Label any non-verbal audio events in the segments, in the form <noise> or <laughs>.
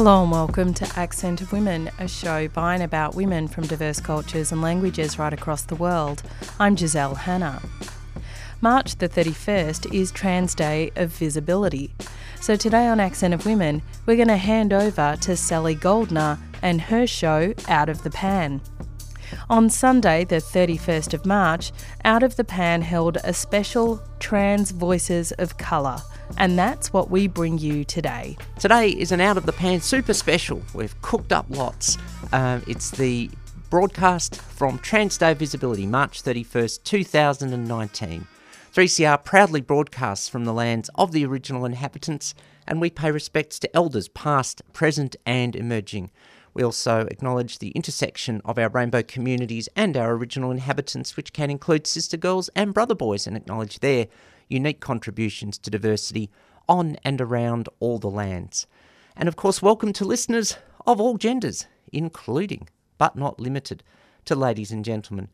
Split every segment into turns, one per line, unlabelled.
Hello and welcome to Accent of Women, a show by and about women from diverse cultures and languages right across the world. I'm Giselle Hanna. March the 31st is Trans Day of Visibility. So today on Accent of Women, we're going to hand over to Sally Goldner and her show Out of the Pan. On Sunday, the 31st of March, Out of the Pan held a special Trans Voices of Colour, and that's what we bring you today.
Today is an Out of the Pan super special. We've cooked up lots. Um, it's the broadcast from Trans Day Visibility, March 31st, 2019. 3CR proudly broadcasts from the lands of the original inhabitants, and we pay respects to elders past, present, and emerging. We also acknowledge the intersection of our rainbow communities and our original inhabitants, which can include sister girls and brother boys, and acknowledge their unique contributions to diversity on and around all the lands. And of course, welcome to listeners of all genders, including, but not limited, to ladies and gentlemen.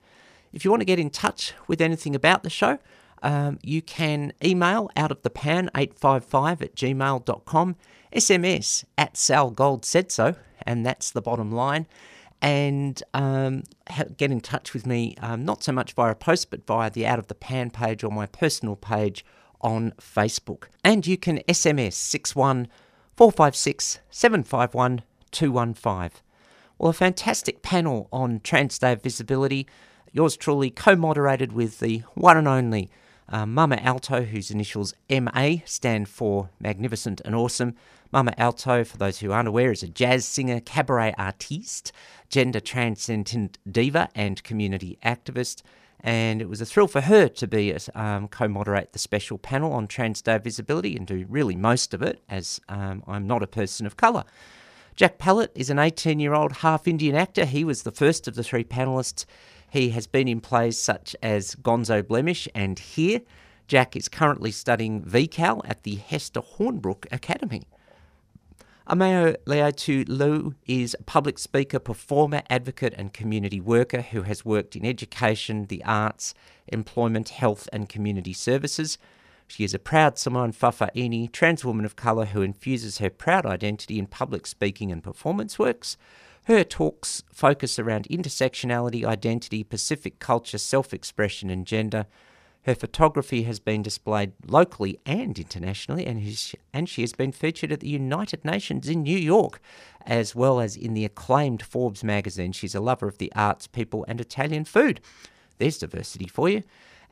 If you want to get in touch with anything about the show, um, you can email out of the pan 855 at gmail.com, SMS at Sal Gold said so, and that's the bottom line. And um, get in touch with me, um, not so much via a post, but via the Out of the Pan page or my personal page on Facebook. And you can SMS 61 456 751 215. Well, a fantastic panel on Trans Day of Visibility. Yours truly co moderated with the one and only uh, Mama Alto, whose initials MA stand for Magnificent and Awesome. Mama Alto, for those who aren't aware, is a jazz singer, cabaret artiste, gender transcendent diva, and community activist. And it was a thrill for her to be um, co-moderate the special panel on Trans Day Visibility and do really most of it, as um, I'm not a person of colour. Jack Pallett is an 18-year-old half-Indian actor. He was the first of the three panellists. He has been in plays such as Gonzo Blemish and Here. Jack is currently studying VCAL at the Hester Hornbrook Academy. Amao Leota Lu is a public speaker, performer, advocate, and community worker who has worked in education, the arts, employment, health, and community services. She is a proud Samoan Fa'afafine trans woman of colour who infuses her proud identity in public speaking and performance works. Her talks focus around intersectionality, identity, Pacific culture, self expression, and gender. Her photography has been displayed locally and internationally, and, and she has been featured at the United Nations in New York, as well as in the acclaimed Forbes magazine. She's a lover of the arts, people, and Italian food. There's diversity for you.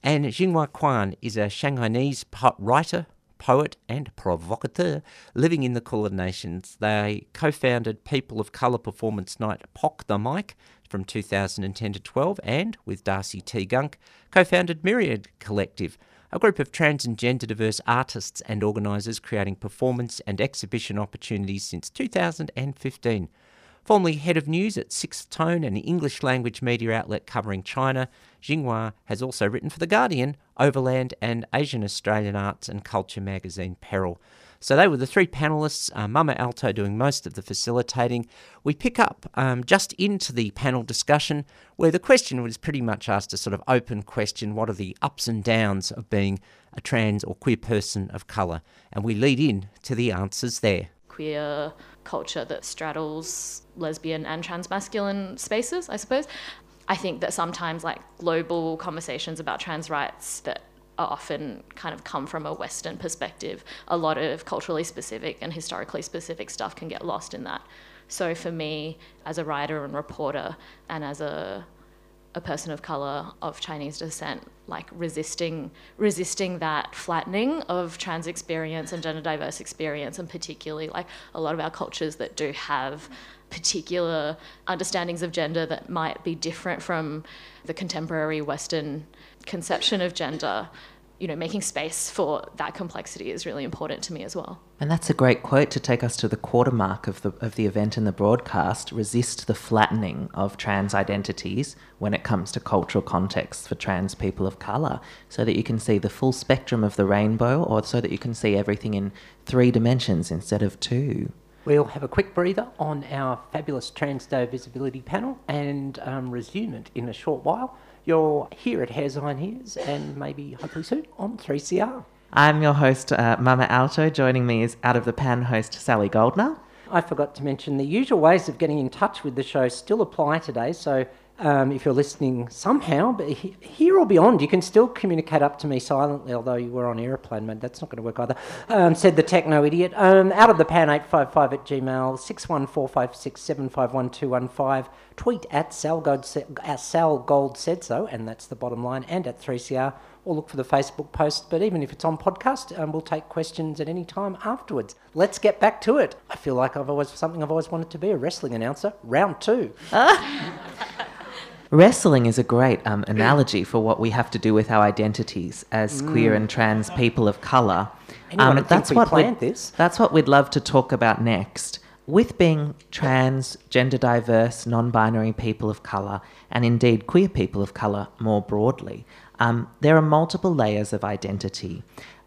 And Jinghua Qian is a Shanghainese writer, poet, and provocateur living in the Kulin Nations. They co founded People of Colour Performance Night POC the Mic from 2010 to 12 and, with Darcy T. Gunk, co founded Myriad Collective, a group of trans and gender diverse artists and organisers creating performance and exhibition opportunities since 2015. Formerly head of news at Sixth Tone, an English language media outlet covering China, Jinghua has also written for The Guardian, Overland, and Asian Australian Arts and Culture magazine Peril. So they were the three panelists, uh, Mama Alto doing most of the facilitating. We pick up um, just into the panel discussion where the question was pretty much asked a sort of open question what are the ups and downs of being a trans or queer person of colour? And we lead in to the answers there.
Queer culture that straddles lesbian and transmasculine spaces, I suppose. I think that sometimes, like global conversations about trans rights that are often kind of come from a Western perspective. A lot of culturally specific and historically specific stuff can get lost in that. So for me, as a writer and reporter, and as a a person of color of Chinese descent, like resisting resisting that flattening of trans experience and gender diverse experience, and particularly like a lot of our cultures that do have particular understandings of gender that might be different from the contemporary Western conception of gender, you know, making space for that complexity is really important to me as well.
And that's a great quote to take us to the quarter mark of the of the event and the broadcast. Resist the flattening of trans identities when it comes to cultural contexts for trans people of colour, so that you can see the full spectrum of the rainbow, or so that you can see everything in three dimensions instead of two.
We'll have a quick breather on our fabulous Trans Day Visibility panel and um, resume it in a short while. You're here at Hares and Hyenas and maybe hopefully soon on 3CR.
I'm your host, uh, Mama Alto. Joining me is Out of the Pan host Sally Goldner.
I forgot to mention the usual ways of getting in touch with the show still apply today. So um, if you're listening somehow, but he, here or beyond, you can still communicate up to me silently, although you were on aeroplane mode. That's not going to work either. Um, said the techno idiot. Um, out of the pan 855 at gmail, 61456751215. Tweet at Sal Gold, at Sal Gold said so, and that's the bottom line, and at 3CR, or look for the Facebook post. But even if it's on podcast, um, we'll take questions at any time afterwards. Let's get back to it. I feel like I've always something I've always wanted to be a wrestling announcer. Round two. <laughs>
Wrestling is a great um, analogy for what we have to do with our identities as queer and trans people of colour.
Think we
what
planned this.
That's what we'd love to talk about next. With being trans, gender diverse, non binary people of colour, and indeed queer people of colour more broadly, um, there are multiple layers of identity.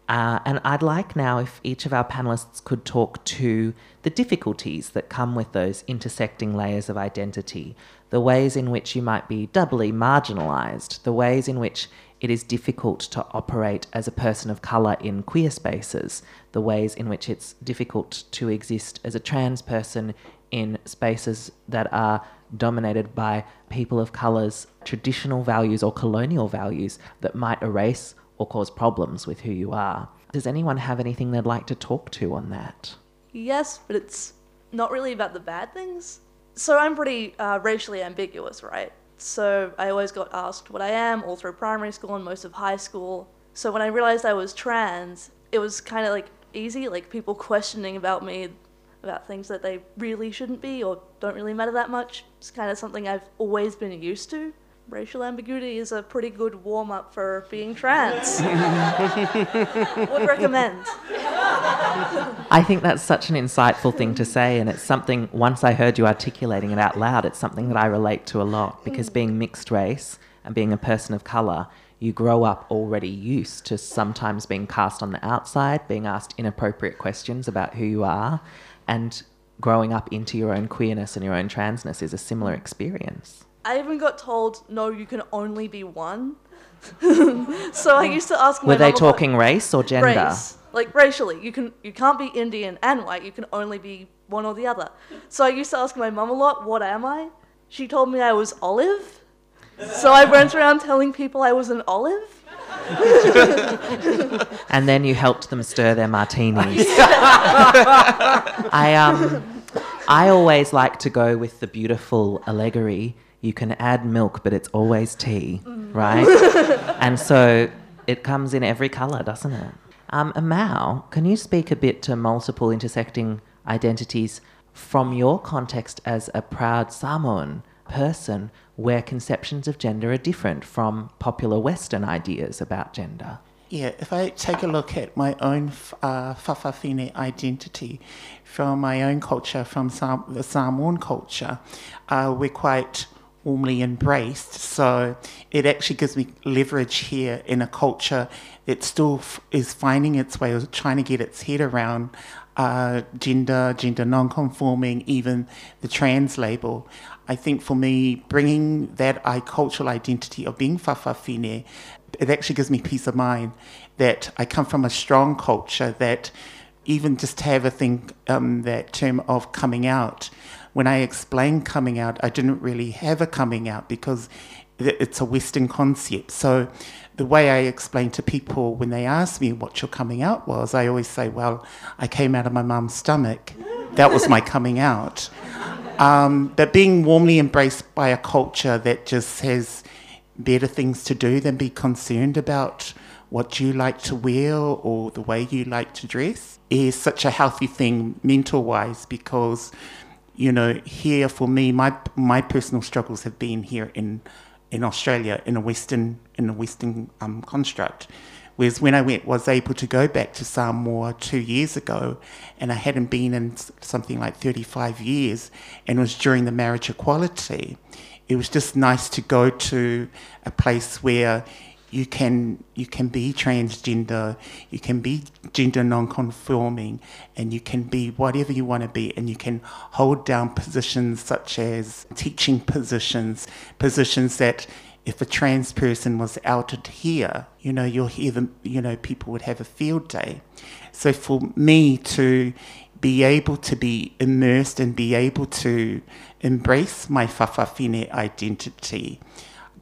Uh, and I'd like now if each of our panelists could talk to the difficulties that come with those intersecting layers of identity, the ways in which you might be doubly marginalised, the ways in which it is difficult to operate as a person of colour in queer spaces, the ways in which it's difficult to exist as a trans person in spaces that are dominated by people of color's traditional values or colonial values that might erase or cause problems with who you are. Does anyone have anything they'd like to talk to on that?
Yes, but it's not really about the bad things. So I'm pretty uh, racially ambiguous, right? So I always got asked what I am all through primary school and most of high school. So when I realized I was trans, it was kind of like easy, like people questioning about me about things that they really shouldn't be or don't really matter that much. It's kind of something I've always been used to. Racial ambiguity is a pretty good warm up for being trans. <laughs> <laughs> Would recommend.
I think that's such an insightful thing to say, and it's something, once I heard you articulating it out loud, it's something that I relate to a lot because being mixed race and being a person of colour, you grow up already used to sometimes being cast on the outside, being asked inappropriate questions about who you are, and growing up into your own queerness and your own transness is a similar experience.
I even got told, no, you can only be one. <laughs> so I used to ask my
Were they talking race or gender?
race, like racially. You can you can't be Indian and white. You can only be one or the other. So I used to ask my mum a lot, "What am I?" She told me I was olive. So I went around telling people I was an olive. <laughs>
and then you helped them stir their martinis. <laughs> I um, I always like to go with the beautiful allegory. You can add milk, but it's always tea, right? <laughs> and so it comes in every colour, doesn't it? Um, can you speak a bit to multiple intersecting identities from your context as a proud Samoan person, where conceptions of gender are different from popular Western ideas about gender?
Yeah, if I take a look at my own uh, Fa'afafine identity from my own culture, from Sam- the Samoan culture, uh, we're quite warmly embraced. So it actually gives me leverage here in a culture that still f- is finding its way trying to get its head around uh, gender, gender non-conforming, even the trans label. I think for me, bringing that I cultural identity of being Fa'afafine, it actually gives me peace of mind that I come from a strong culture that even just have a thing, um, that term of coming out, when I explained coming out, I didn't really have a coming out because it's a Western concept. So the way I explain to people when they ask me what your coming out was, I always say, well, I came out of my mum's stomach. That was my coming out. Um, but being warmly embraced by a culture that just has better things to do than be concerned about what you like to wear or the way you like to dress is such a healthy thing mental wise because you know here for me my my personal struggles have been here in in Australia in a western in a western um, construct Whereas when I went, was able to go back to Samoa two years ago, and I hadn't been in something like 35 years, and it was during the marriage equality. It was just nice to go to a place where you can you can be transgender, you can be gender non-conforming, and you can be whatever you want to be, and you can hold down positions such as teaching positions, positions that if a trans person was outed here, you know, you'll hear them, you know, people would have a field day. So for me to be able to be immersed and be able to embrace my Fa'afafine identity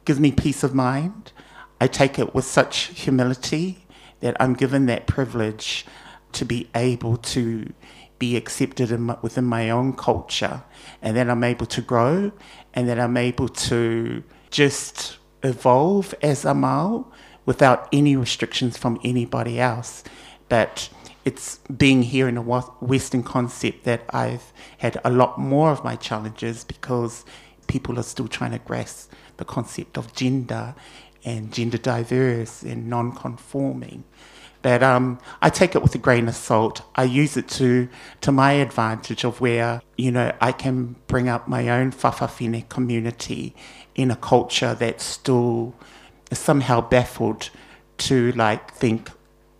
gives me peace of mind. I take it with such humility that I'm given that privilege to be able to be accepted in my, within my own culture and that I'm able to grow and that I'm able to just evolve as a Mao without any restrictions from anybody else. But it's being here in a Western concept that I've had a lot more of my challenges because people are still trying to grasp the concept of gender and gender diverse and non-conforming. But um, I take it with a grain of salt. I use it to to my advantage of where you know I can bring up my own Fa'afafine community in a culture that's still somehow baffled to like think,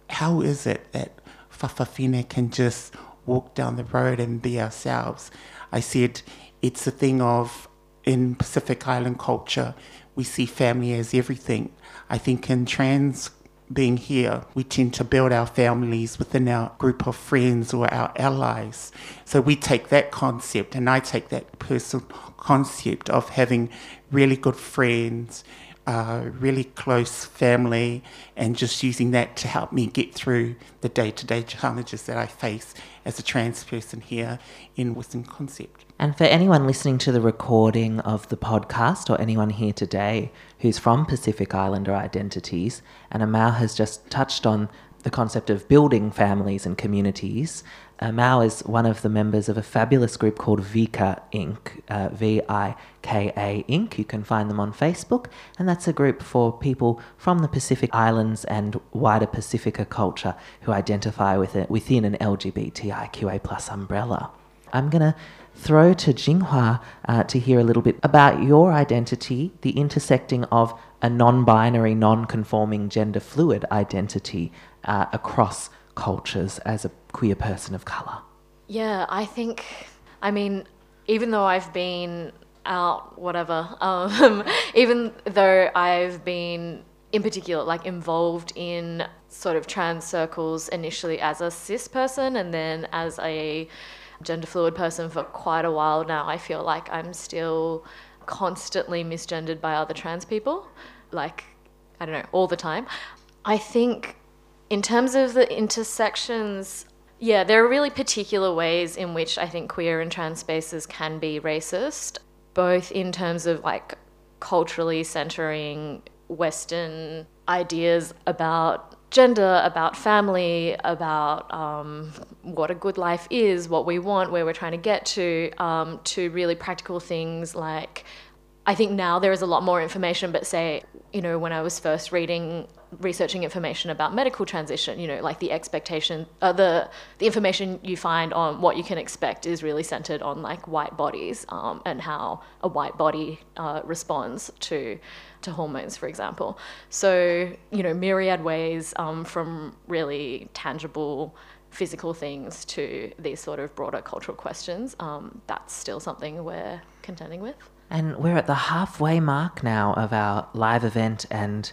how is it that Fa'afafine can just walk down the road and be ourselves? I said it's a thing of in Pacific Island culture, we see family as everything. I think in trans being here, we tend to build our families within our group of friends or our allies. So we take that concept, and I take that personal concept of having really good friends, uh, really close family, and just using that to help me get through the day to day challenges that I face as a trans person here in Western Concept.
And for anyone listening to the recording of the podcast or anyone here today who's from Pacific Islander identities, and Amao has just touched on the concept of building families and communities. Uh, Mao is one of the members of a fabulous group called Vika Inc., uh, V I K A Inc. You can find them on Facebook, and that's a group for people from the Pacific Islands and wider Pacifica culture who identify with it within an LGBTIQA plus umbrella. I'm going to throw to Jinghua uh, to hear a little bit about your identity, the intersecting of a non binary, non conforming, gender fluid identity uh, across cultures as a queer person of colour.
Yeah, I think, I mean, even though I've been out, whatever, <laughs> um, even though I've been in particular like involved in sort of trans circles initially as a cis person and then as a gender fluid person for quite a while now, I feel like I'm still constantly misgendered by other trans people. Like, I don't know, all the time. I think in terms of the intersections, yeah, there are really particular ways in which I think queer and trans spaces can be racist, both in terms of like culturally centering Western ideas about gender, about family, about um, what a good life is, what we want, where we're trying to get to, um, to really practical things like. I think now there is a lot more information, but say, you know, when I was first reading, researching information about medical transition, you know, like the expectation, uh, the the information you find on what you can expect is really centered on like white bodies um, and how a white body uh, responds to to hormones, for example. So, you know, myriad ways um, from really tangible physical things to these sort of broader cultural questions. Um, that's still something we're contending with.
And we're at the halfway mark now of our live event and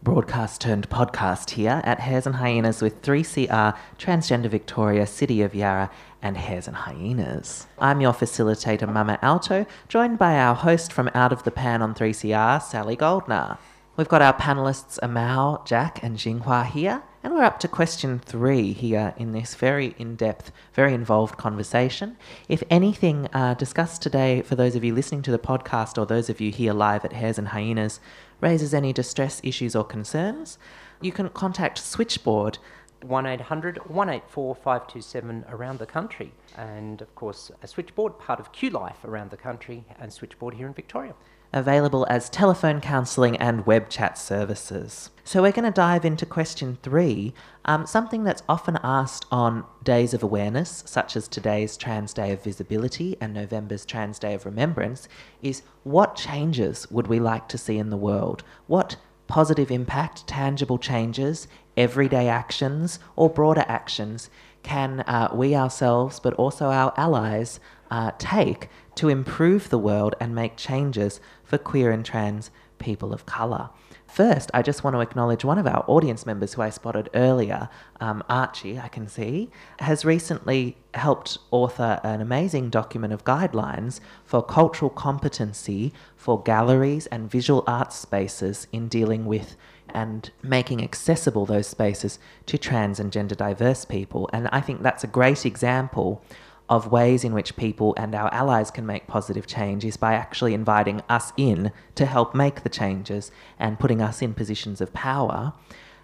broadcast turned podcast here at Hares and Hyenas with 3CR, Transgender Victoria, City of Yarra, and Hares and Hyenas. I'm your facilitator, Mama Alto, joined by our host from Out of the Pan on 3CR, Sally Goldner. We've got our panelists Amao, Jack, and Jinghua here, and we're up to question three here in this very in depth, very involved conversation. If anything uh, discussed today, for those of you listening to the podcast or those of you here live at Hares and Hyenas, raises any distress issues or concerns, you can contact Switchboard
1800 184 527 around the country. And of course, a switchboard, part of Q Life around the country, and switchboard here in Victoria.
Available as telephone counselling and web chat services. So, we're going to dive into question three. Um, something that's often asked on days of awareness, such as today's Trans Day of Visibility and November's Trans Day of Remembrance, is what changes would we like to see in the world? What positive impact, tangible changes, everyday actions, or broader actions can uh, we ourselves, but also our allies, uh, take to improve the world and make changes for queer and trans people of colour. First, I just want to acknowledge one of our audience members who I spotted earlier, um, Archie, I can see, has recently helped author an amazing document of guidelines for cultural competency for galleries and visual arts spaces in dealing with and making accessible those spaces to trans and gender diverse people. And I think that's a great example of ways in which people and our allies can make positive change is by actually inviting us in to help make the changes and putting us in positions of power.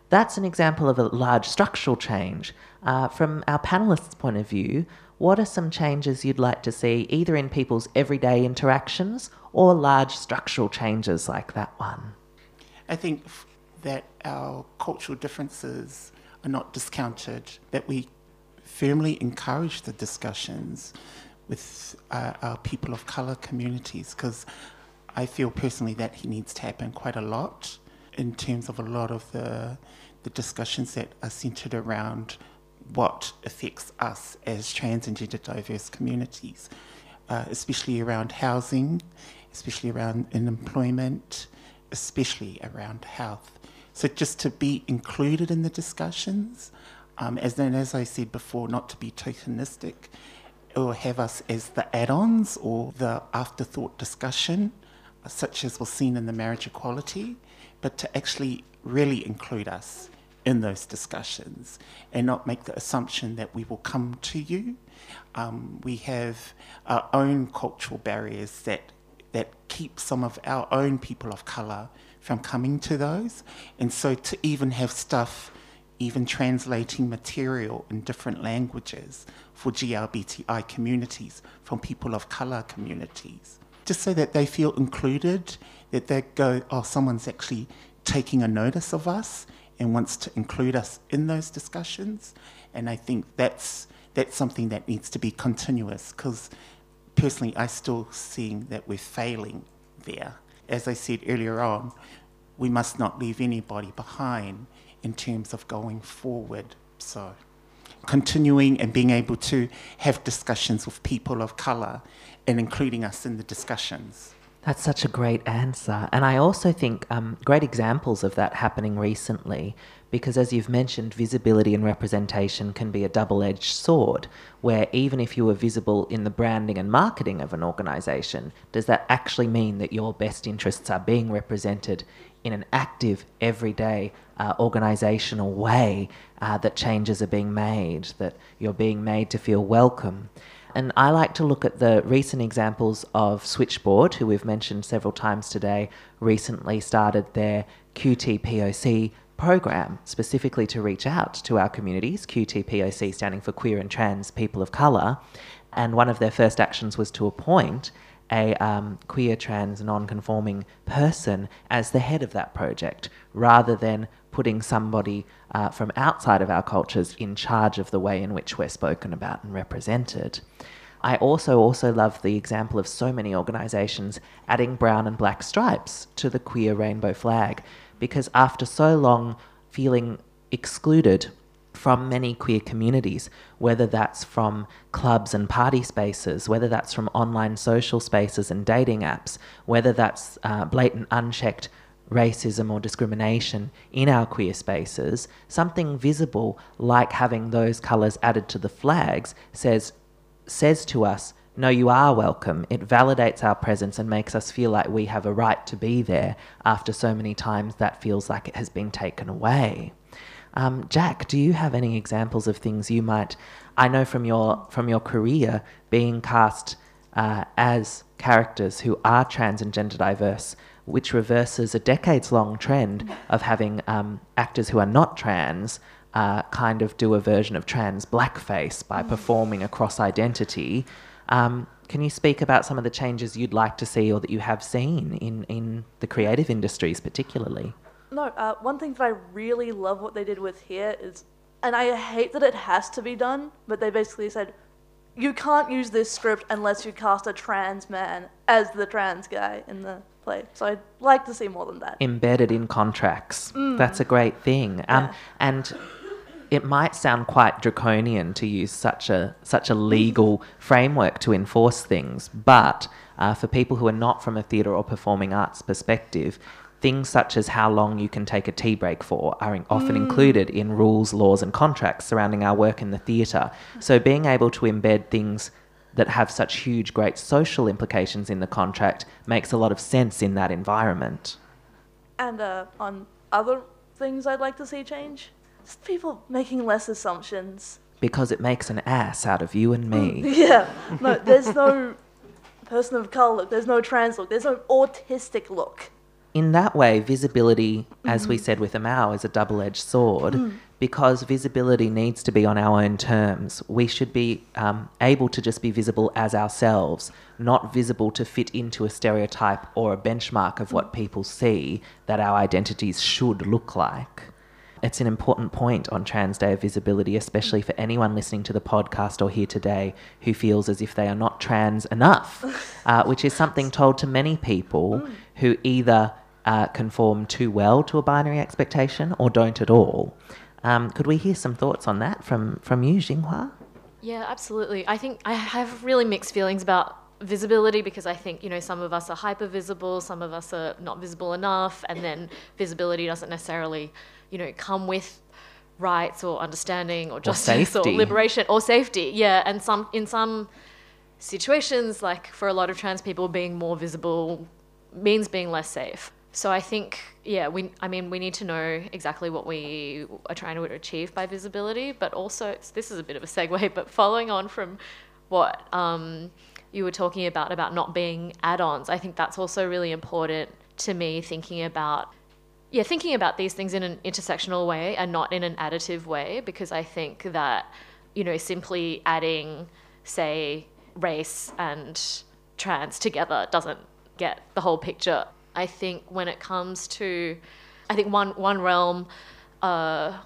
That's an example of a large structural change. Uh, from our panelists' point of view, what are some changes you'd like to see either in people's everyday interactions or large structural changes like that one?
I think that our cultural differences are not discounted, that we firmly encourage the discussions with uh, our people of colour communities because I feel personally that he needs to happen quite a lot in terms of a lot of the, the discussions that are centred around what affects us as trans and gender diverse communities, uh, especially around housing, especially around employment, especially around health. So just to be included in the discussions, um, as then as I said before, not to be tokenistic or have us as the add-ons or the afterthought discussion, such as was seen in the marriage equality, but to actually really include us in those discussions and not make the assumption that we will come to you. Um, we have our own cultural barriers that that keep some of our own people of colour from coming to those. And so to even have stuff even translating material in different languages for GLBTI communities from people of colour communities. Just so that they feel included, that they go, oh, someone's actually taking a notice of us and wants to include us in those discussions. And I think that's, that's something that needs to be continuous because personally, I still seeing that we're failing there. As I said earlier on, we must not leave anybody behind in terms of going forward. So, continuing and being able to have discussions with people of colour and including us in the discussions.
That's such a great answer. And I also think um, great examples of that happening recently, because as you've mentioned, visibility and representation can be a double edged sword, where even if you are visible in the branding and marketing of an organisation, does that actually mean that your best interests are being represented in an active, everyday, uh, organisational way uh, that changes are being made, that you're being made to feel welcome. And I like to look at the recent examples of Switchboard, who we've mentioned several times today, recently started their QTPOC program specifically to reach out to our communities, QTPOC standing for Queer and Trans People of Colour. And one of their first actions was to appoint a um, queer, trans, non conforming person as the head of that project rather than putting somebody uh, from outside of our cultures in charge of the way in which we're spoken about and represented. I also also love the example of so many organisations adding brown and black stripes to the queer rainbow flag because after so long feeling excluded from many queer communities, whether that's from clubs and party spaces, whether that's from online social spaces and dating apps, whether that's uh, blatant unchecked racism or discrimination in our queer spaces, something visible like having those colours added to the flags says says to us, no, you are welcome. It validates our presence and makes us feel like we have a right to be there after so many times that feels like it has been taken away. Um, Jack, do you have any examples of things you might? I know from your from your career being cast uh, as characters who are trans and gender diverse, which reverses a decades-long trend of having um, actors who are not trans uh, kind of do a version of trans blackface by performing a cross identity. Um, can you speak about some of the changes you'd like to see or that you have seen in, in the creative industries, particularly?
No, uh, one thing that I really love what they did with here is, and I hate that it has to be done, but they basically said, you can't use this script unless you cast a trans man as the trans guy in the play. So I'd like to see more than that.
Embedded in contracts. Mm. That's a great thing. Um, yeah. And it might sound quite draconian to use such a such a legal framework to enforce things, but uh, for people who are not from a theatre or performing arts perspective, things such as how long you can take a tea break for are often included in rules, laws, and contracts surrounding our work in the theatre. So being able to embed things that have such huge, great social implications in the contract makes a lot of sense in that environment.
And uh, on other things I'd like to see change, just people making less assumptions.
Because it makes an ass out of you and me.
Yeah, no, there's no person of color look, there's no trans look, there's no autistic look.
In that way, visibility, as we said with Amao, is a double edged sword because visibility needs to be on our own terms. We should be um, able to just be visible as ourselves, not visible to fit into a stereotype or a benchmark of what people see that our identities should look like. It's an important point on Trans Day of Visibility, especially for anyone listening to the podcast or here today who feels as if they are not trans enough, <laughs> uh, which is something told to many people who either uh, conform too well to a binary expectation or don't at all. Um, could we hear some thoughts on that from, from you, Jinghua?
Yeah, absolutely. I think I have really mixed feelings about visibility because I think, you know, some of us are hyper visible, some of us are not visible enough, and then visibility doesn't necessarily, you know, come with rights or understanding or justice or,
safety.
liberation or safety. Yeah, and some in some situations like for a lot of trans people being more visible means being less safe. So I think, yeah, we, I mean, we need to know exactly what we are trying to achieve by visibility, but also, this is a bit of a segue, <laughs> but following on from what um, you were talking about, about not being add-ons, I think that's also really important to me thinking about, yeah, thinking about these things in an intersectional way and not in an additive way, because I think that, you know, simply adding, say, race and trans together doesn't get the whole picture. I think when it comes to, I think one one realm uh,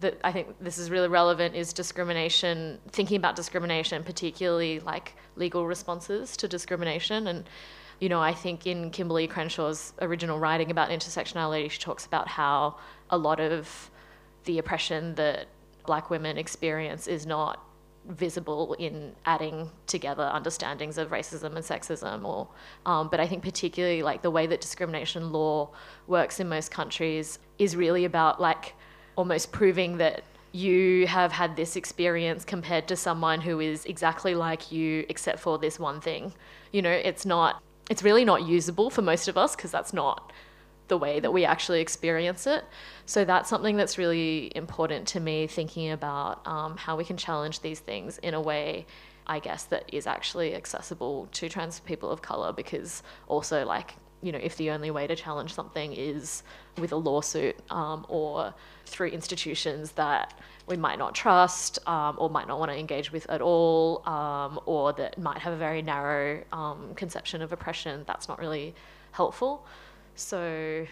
that I think this is really relevant is discrimination. Thinking about discrimination, particularly like legal responses to discrimination, and you know, I think in Kimberlé Crenshaw's original writing about intersectionality, she talks about how a lot of the oppression that black women experience is not visible in adding together understandings of racism and sexism or um, but i think particularly like the way that discrimination law works in most countries is really about like almost proving that you have had this experience compared to someone who is exactly like you except for this one thing. You know it's not it's really not usable for most of us because that's not the way that we actually experience it. So that's something that's really important to me, thinking about um, how we can challenge these things in a way, I guess, that is actually accessible to trans people of color. Because also, like, you know, if the only way to challenge something is with a lawsuit um, or through institutions that we might not trust um, or might not want to engage with at all, um, or that might have a very narrow um, conception of oppression, that's not really helpful. So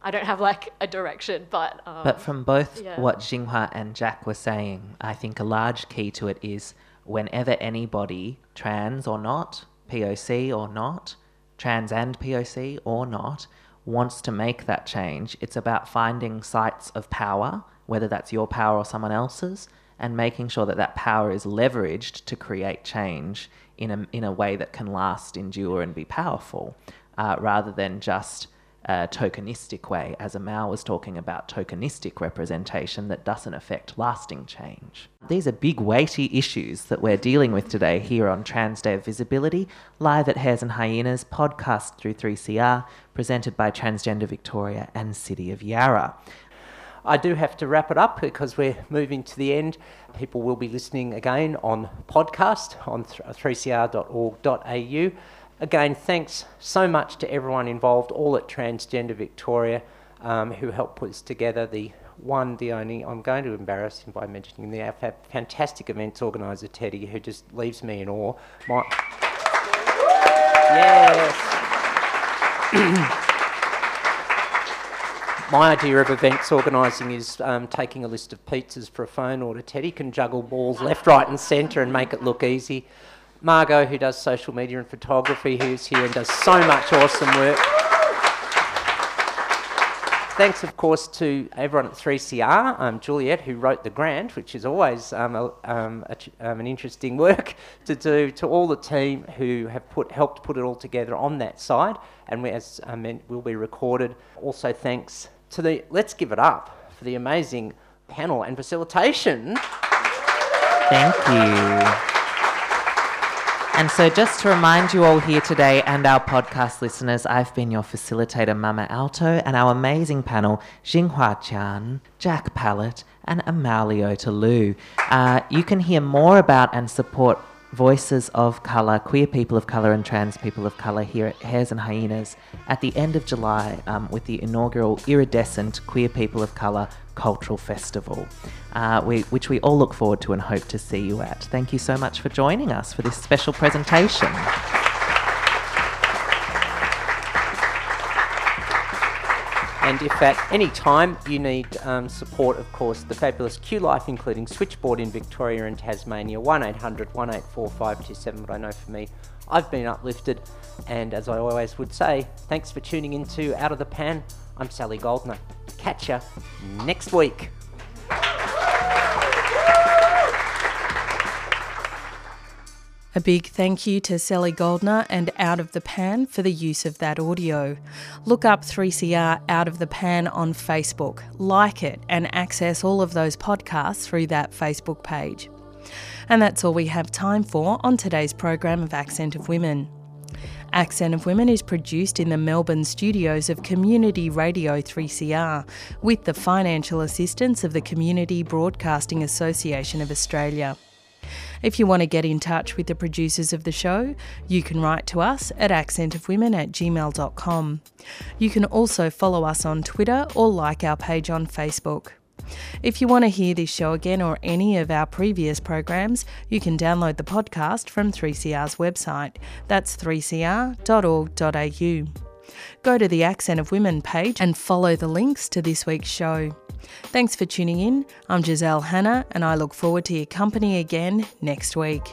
I don't have like a direction, but um,
But from both
yeah.
what Jinghua and Jack were saying, I think a large key to it is whenever anybody, trans or not, POC or not, trans and POC or not, wants to make that change, it's about finding sites of power, whether that's your power or someone else's, and making sure that that power is leveraged to create change in a, in a way that can last, endure, and be powerful, uh, rather than just a tokenistic way, as Amao was talking about tokenistic representation that doesn't affect lasting change. These are big, weighty issues that we're dealing with today here on Trans Day of Visibility, live at Hares and Hyenas, podcast through 3CR, presented by Transgender Victoria and City of Yarra.
I do have to wrap it up because we're moving to the end. People will be listening again on podcast on 3cr.org.au. Again, thanks so much to everyone involved, all at Transgender Victoria, um, who helped put this together. The one, the only, I'm going to embarrass him by mentioning the fantastic events organiser, Teddy, who just leaves me in awe. My, yes. <coughs> My idea of events organising is um, taking a list of pizzas for a phone order. Teddy can juggle balls left, right, and centre and make it look easy. Margot, who does social media and photography, who's here and does so much awesome work.
thanks, of course, to everyone at 3CR, um, Juliet, who wrote the grant, which is always um, a, um, a, um, an interesting work <laughs> to do, to all the team who have put, helped put it all together on that side, and we, as I meant, will be recorded. Also, thanks to the, let's give it up for the amazing panel and facilitation.
Thank you. And so, just to remind you all here today and our podcast listeners, I've been your facilitator, Mama Alto, and our amazing panel, Jinghua Qian, Jack Pallett, and Amao Leota Lu. Uh, you can hear more about and support voices of colour, queer people of colour, and trans people of colour here at Hares and Hyenas at the end of July um, with the inaugural Iridescent Queer People of Colour Cultural Festival, uh, we, which we all look forward to and hope to see you at. Thank you so much for joining us for this special presentation.
And if at any time you need um, support, of course, the fabulous Q Life, including Switchboard in Victoria and Tasmania, 1800 184 527. But I know for me, I've been uplifted. And as I always would say, thanks for tuning into Out of the Pan. I'm Sally Goldner. Catch you next week.
A big thank you to Sally Goldner and Out of the Pan for the use of that audio. Look up 3CR Out of the Pan on Facebook, like it, and access all of those podcasts through that Facebook page. And that's all we have time for on today's program of Accent of Women. Accent of Women is produced in the Melbourne studios of Community Radio 3CR with the financial assistance of the Community Broadcasting Association of Australia. If you want to get in touch with the producers of the show, you can write to us at accentofwomen at gmail.com. You can also follow us on Twitter or like our page on Facebook. If you want to hear this show again or any of our previous programs, you can download the podcast from 3CR's website. That's 3cr.org.au. Go to the Accent of Women page and follow the links to this week's show. Thanks for tuning in. I'm Giselle Hanna, and I look forward to your company again next week.